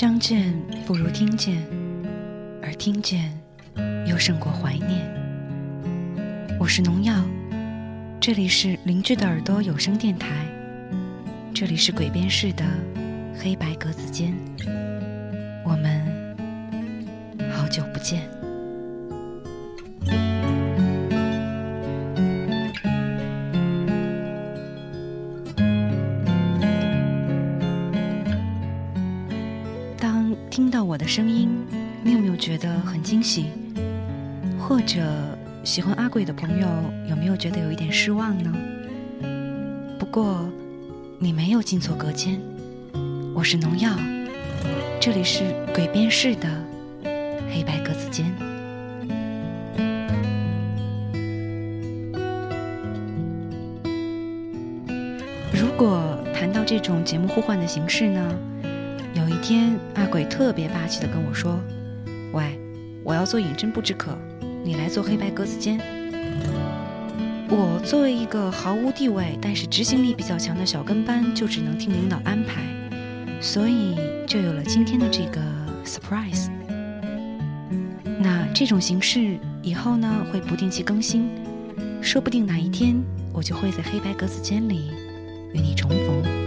相见不如听见，而听见又胜过怀念。我是农药，这里是邻居的耳朵有声电台，这里是鬼边市的黑白格子间，我们好久不见。声音，你有没有觉得很惊喜？或者喜欢阿鬼的朋友有没有觉得有一点失望呢？不过你没有进错隔间，我是农药，这里是鬼边室的黑白格子间。如果谈到这种节目互换的形式呢？天，阿鬼特别霸气的跟我说：“喂，我要做饮鸩不知渴，你来做黑白格子间。”我作为一个毫无地位但是执行力比较强的小跟班，就只能听领导安排，所以就有了今天的这个 surprise。那这种形式以后呢会不定期更新，说不定哪一天我就会在黑白格子间里与你重逢。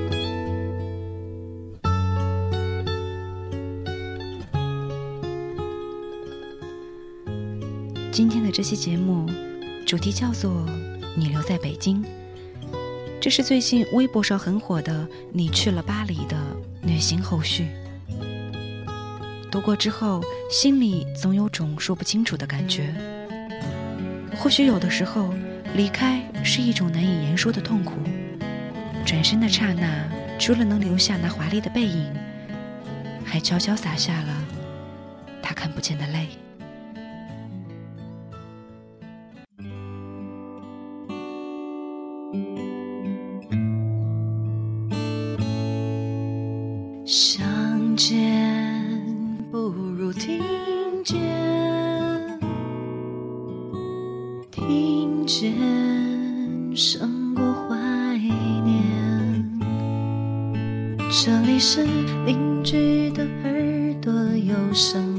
今天的这期节目主题叫做“你留在北京”，这是最近微博上很火的“你去了巴黎”的虐心后续。读过之后，心里总有种说不清楚的感觉。或许有的时候，离开是一种难以言说的痛苦。转身的刹那，除了能留下那华丽的背影，还悄悄洒下了他看不见的泪。相见不如听见，听见胜过怀念。这里是邻居的耳朵有声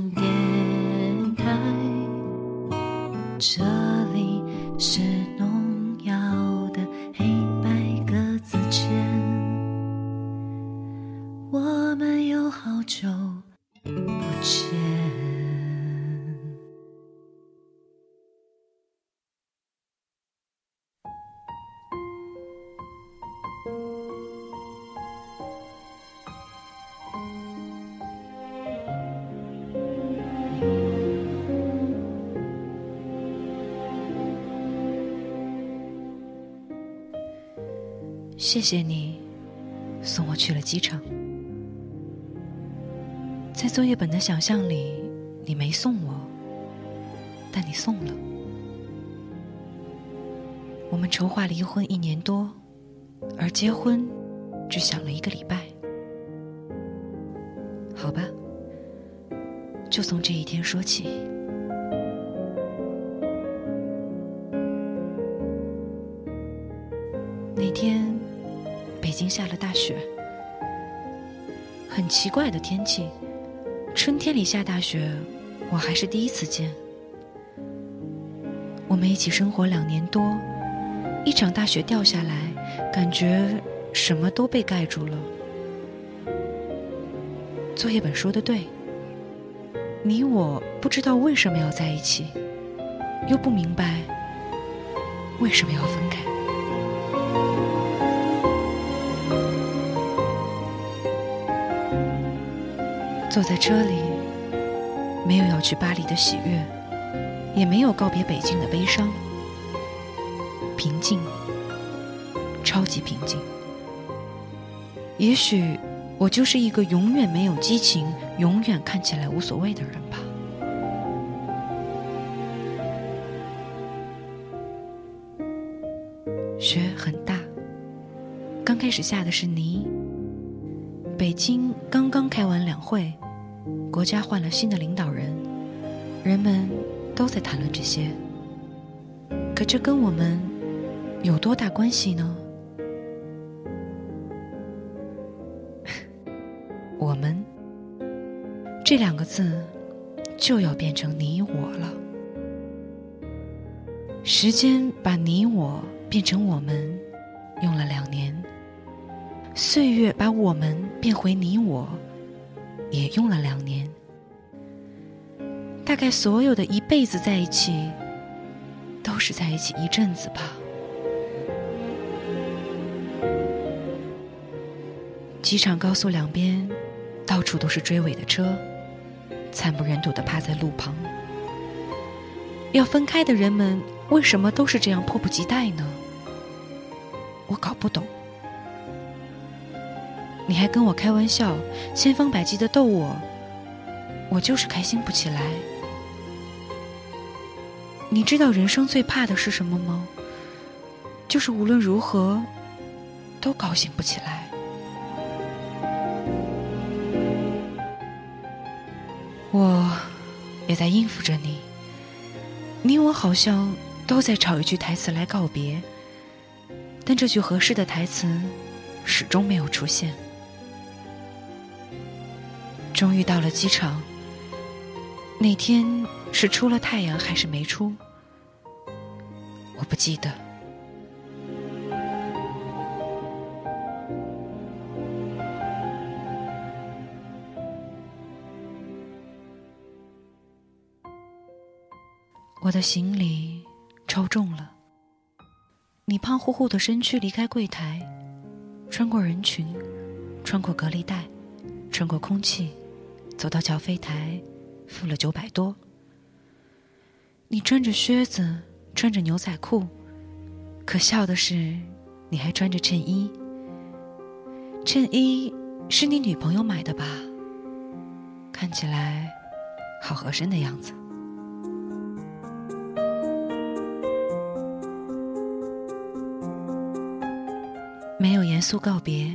谢谢你送我去了机场。在作业本的想象里，你没送我，但你送了。我们筹划离婚一年多，而结婚只想了一个礼拜。好吧，就从这一天说起。奇怪的天气。春天里下大雪，我还是第一次见。我们一起生活两年多，一场大雪掉下来，感觉什么都被盖住了。作业本说的对，你我不知道为什么要在一起，又不明白为什么要分开。坐在车里，没有要去巴黎的喜悦，也没有告别北京的悲伤，平静，超级平静。也许我就是一个永远没有激情、永远看起来无所谓的人吧。雪很大，刚开始下的是泥。北京刚刚开完两会。国家换了新的领导人，人们都在谈论这些。可这跟我们有多大关系呢？我们这两个字就要变成你我了。时间把你我变成我们，用了两年；岁月把我们变回你我，也用了两年。大概所有的一辈子在一起，都是在一起一阵子吧。机场高速两边，到处都是追尾的车，惨不忍睹的趴在路旁。要分开的人们，为什么都是这样迫不及待呢？我搞不懂。你还跟我开玩笑，千方百计的逗我，我就是开心不起来。你知道人生最怕的是什么吗？就是无论如何，都高兴不起来。我也在应付着你，你我好像都在找一句台词来告别，但这句合适的台词始终没有出现。终于到了机场，那天是出了太阳还是没出？我不记得。我的行李超重了。你胖乎乎的身躯离开柜台，穿过人群，穿过隔离带，穿过空气，走到缴费台，付了九百多。你穿着靴子，穿着牛仔裤，可笑的是，你还穿着衬衣。衬衣是你女朋友买的吧？看起来好合身的样子。没有严肃告别，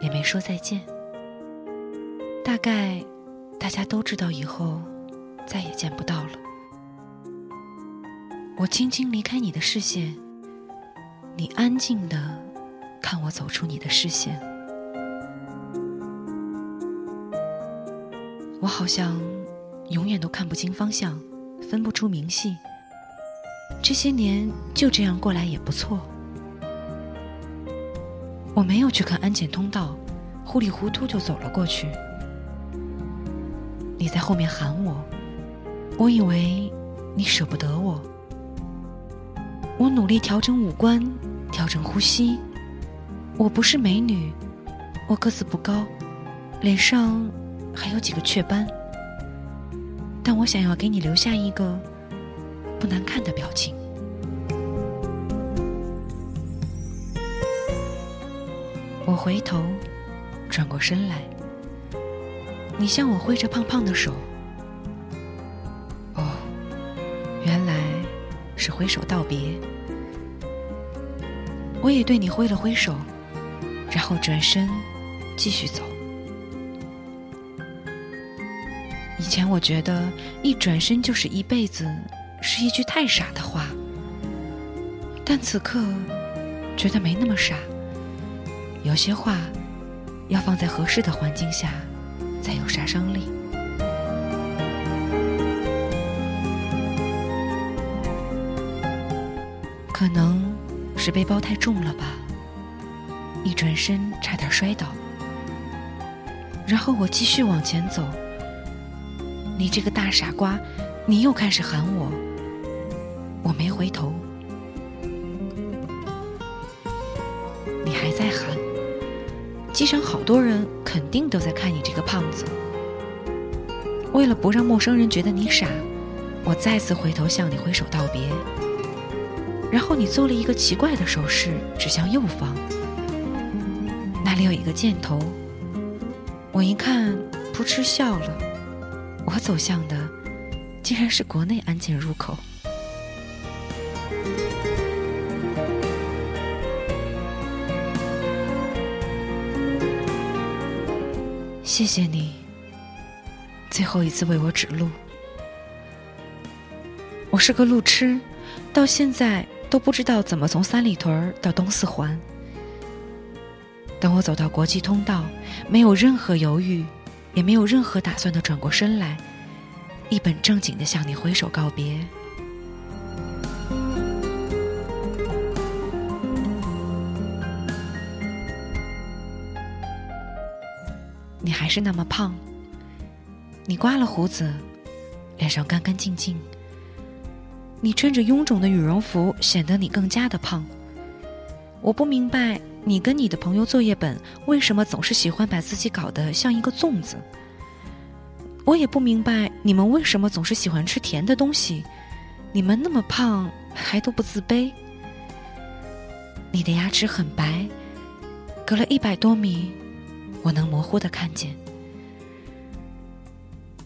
也没说再见。大概大家都知道以后再也见不到了。我轻轻离开你的视线，你安静的看我走出你的视线。我好像永远都看不清方向，分不出明细。这些年就这样过来也不错。我没有去看安检通道，糊里糊涂就走了过去。你在后面喊我，我以为你舍不得我。我努力调整五官，调整呼吸。我不是美女，我个子不高，脸上还有几个雀斑，但我想要给你留下一个不难看的表情。我回头，转过身来，你向我挥着胖胖的手。哦，原来是挥手道别。我也对你挥了挥手，然后转身继续走。以前我觉得一转身就是一辈子，是一句太傻的话，但此刻觉得没那么傻。有些话，要放在合适的环境下，才有杀伤力。可能是背包太重了吧，一转身差点摔倒。然后我继续往前走，你这个大傻瓜，你又开始喊我，我没回头，机场好多人肯定都在看你这个胖子。为了不让陌生人觉得你傻，我再次回头向你挥手道别。然后你做了一个奇怪的手势，指向右方，那里有一个箭头。我一看，扑哧笑了。我走向的竟然是国内安检入口。谢谢你，最后一次为我指路。我是个路痴，到现在都不知道怎么从三里屯到东四环。等我走到国际通道，没有任何犹豫，也没有任何打算的转过身来，一本正经的向你挥手告别。你还是那么胖，你刮了胡子，脸上干干净净。你穿着臃肿的羽绒服，显得你更加的胖。我不明白你跟你的朋友作业本为什么总是喜欢把自己搞得像一个粽子。我也不明白你们为什么总是喜欢吃甜的东西。你们那么胖，还都不自卑。你的牙齿很白，隔了一百多米，我能模糊的看见。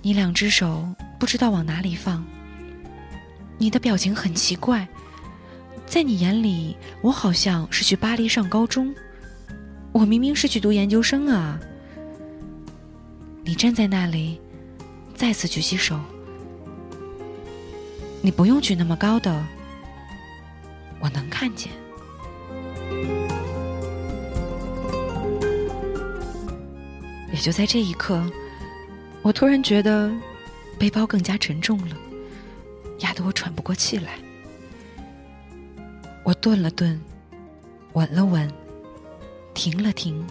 你两只手不知道往哪里放。你的表情很奇怪，在你眼里，我好像是去巴黎上高中，我明明是去读研究生啊！你站在那里，再次举起手，你不用举那么高的，我能看见。也就在这一刻，我突然觉得背包更加沉重了。压得我喘不过气来，我顿了顿，稳了稳，停了停，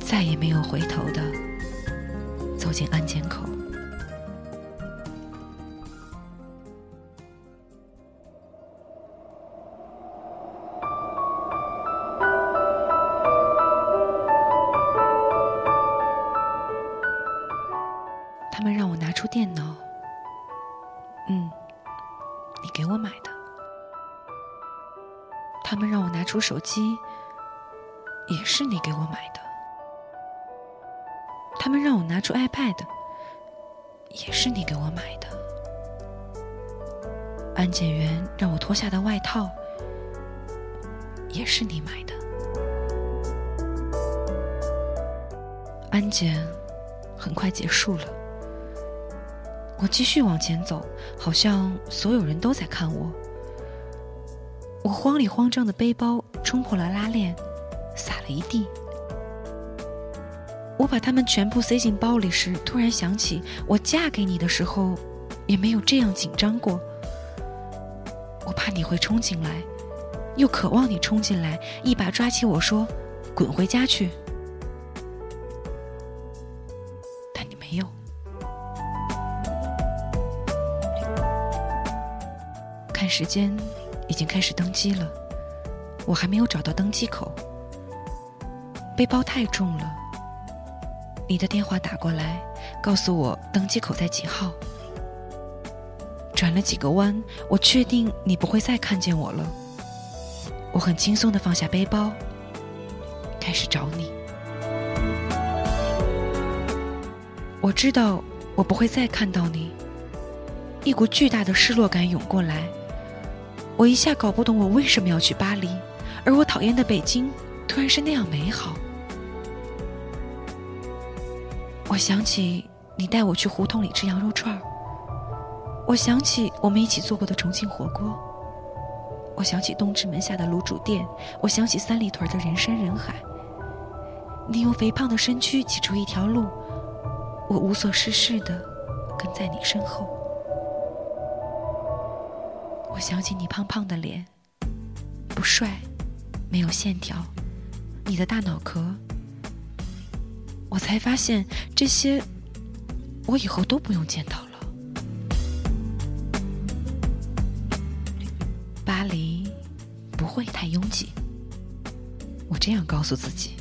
再也没有回头的走进安检口。手机，也是你给我买的。他们让我拿出 iPad，也是你给我买的。安检员让我脱下的外套，也是你买的。安检很快结束了。我继续往前走，好像所有人都在看我。我慌里慌张的背包冲破了拉链，洒了一地。我把它们全部塞进包里时，突然想起我嫁给你的时候，也没有这样紧张过。我怕你会冲进来，又渴望你冲进来，一把抓起我说：“滚回家去。”但你没有。看时间已经开始登机了，我还没有找到登机口。背包太重了。你的电话打过来，告诉我登机口在几号。转了几个弯，我确定你不会再看见我了。我很轻松的放下背包，开始找你。我知道我不会再看到你。一股巨大的失落感涌过来。我一下搞不懂我为什么要去巴黎，而我讨厌的北京突然是那样美好。我想起你带我去胡同里吃羊肉串，我想起我们一起做过的重庆火锅，我想起东直门下的卤煮店，我想起三里屯的人山人海。你用肥胖的身躯挤出一条路，我无所事事的跟在你身后。我想起你胖胖的脸，不帅，没有线条，你的大脑壳，我才发现这些，我以后都不用见到了。巴黎不会太拥挤，我这样告诉自己。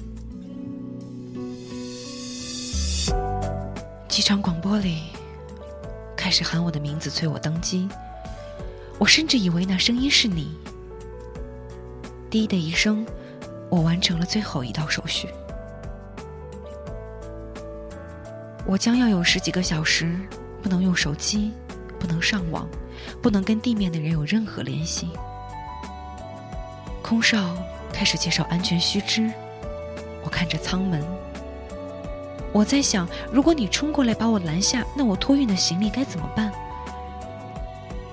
机场广播里开始喊我的名字，催我登机。我甚至以为那声音是你。滴的一声，我完成了最后一道手续。我将要有十几个小时不能用手机，不能上网，不能跟地面的人有任何联系。空少开始介绍安全须知。我看着舱门，我在想，如果你冲过来把我拦下，那我托运的行李该怎么办？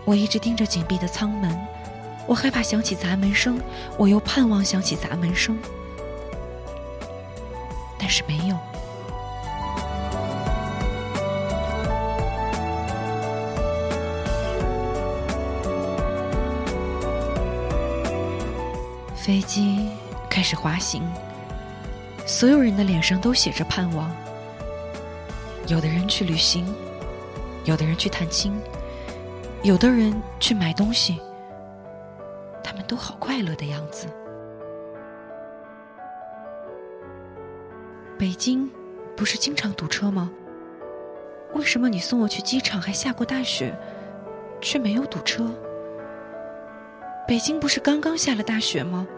我一直盯着紧闭的舱门，我害怕响起砸门声我又盼望响起砸门声但是没有。飞机开始滑行所有人的脸上都写着盼望。有的人去旅行有的人去探亲有的人去买东西。都好快乐的样子。北京不是经常堵车吗？为什么你送我去机场还下过大雪，却没有堵车？北京不是刚刚下了大雪吗？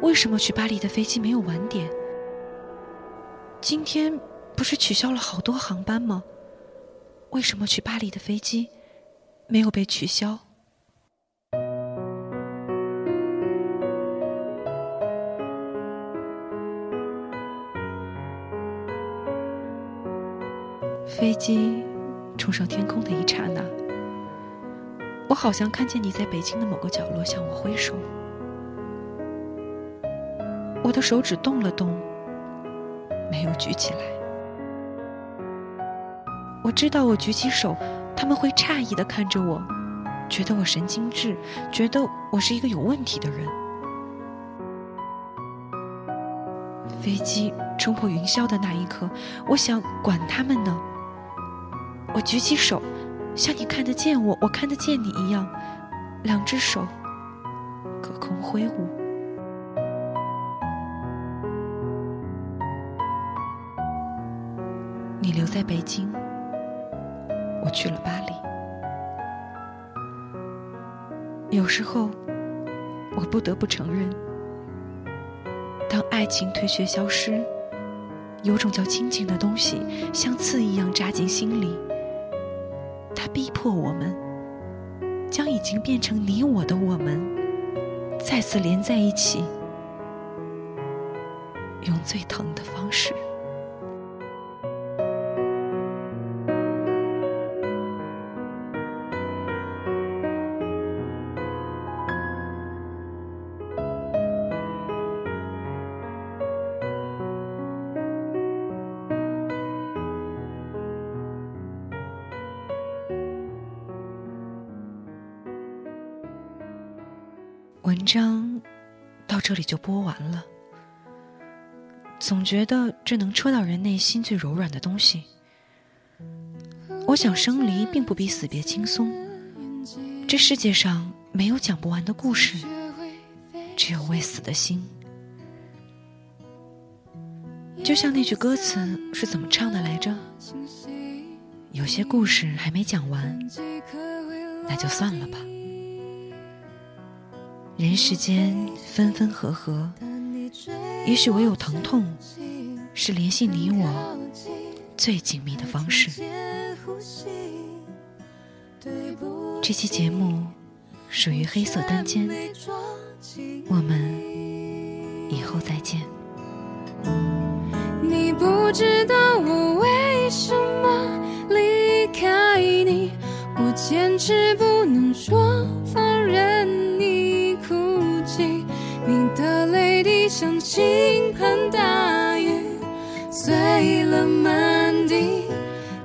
为什么去巴黎的飞机没有晚点？今天不是取消了好多航班吗？为什么去巴黎的飞机没有被取消？飞机冲上天空的一刹那，我好像看见你在北京的某个角落向我挥手。我的手指动了动，没有举起来。我知道我举起手，他们会诧异的看着我，觉得我神经质，觉得我是一个有问题的人。飞机冲破云霄的那一刻，我想管他们呢。我举起手，像你看得见我，我看得见你一样，两只手隔空挥舞。你留在北京，我去了巴黎。有时候，我不得不承认，当爱情退却消失，有种叫亲情的东西，像刺一样扎进心里。逼迫我们，将已经变成你我的我们，再次连在一起，用最疼的方式。文章到这里就播完了。总觉得这能戳到人内心最柔软的东西。我想生离并不比死别轻松。这世界上没有讲不完的故事，只有未死的心。就像那句歌词是怎么唱的来着？有些故事还没讲完，那就算了吧。人世间分分合合，也许唯有疼痛是联系你我最紧密的方式。这期节目属于黑色单间，我们以后再见。你不知道我为什么离开你，我坚持不倾盆大雨，碎了满地，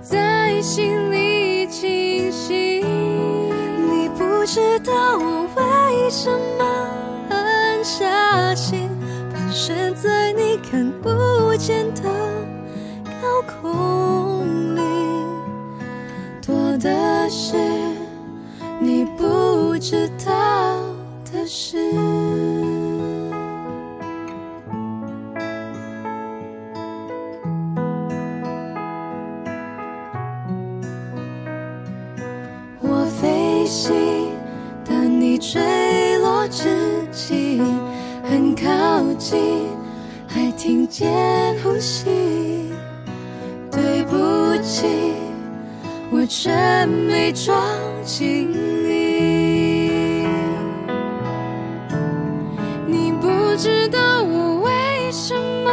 在心里清晰。你不知道我为什么狠下心，盘旋在你看不见的听见呼吸。对不起，我却没装进你。你不知道我为什么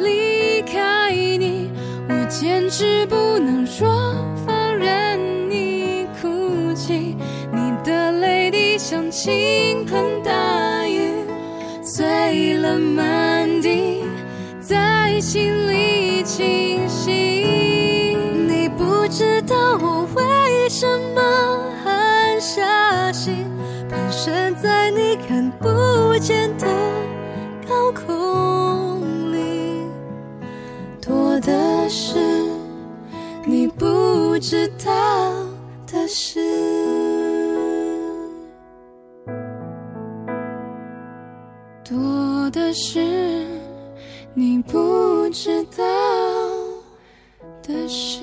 离开你，我坚持不能说。放任你哭泣。你的泪滴像倾盆心里清晰你不知道我为什么狠下心盘旋在你看不见的高空里多的是你不知道的事。多的是的事。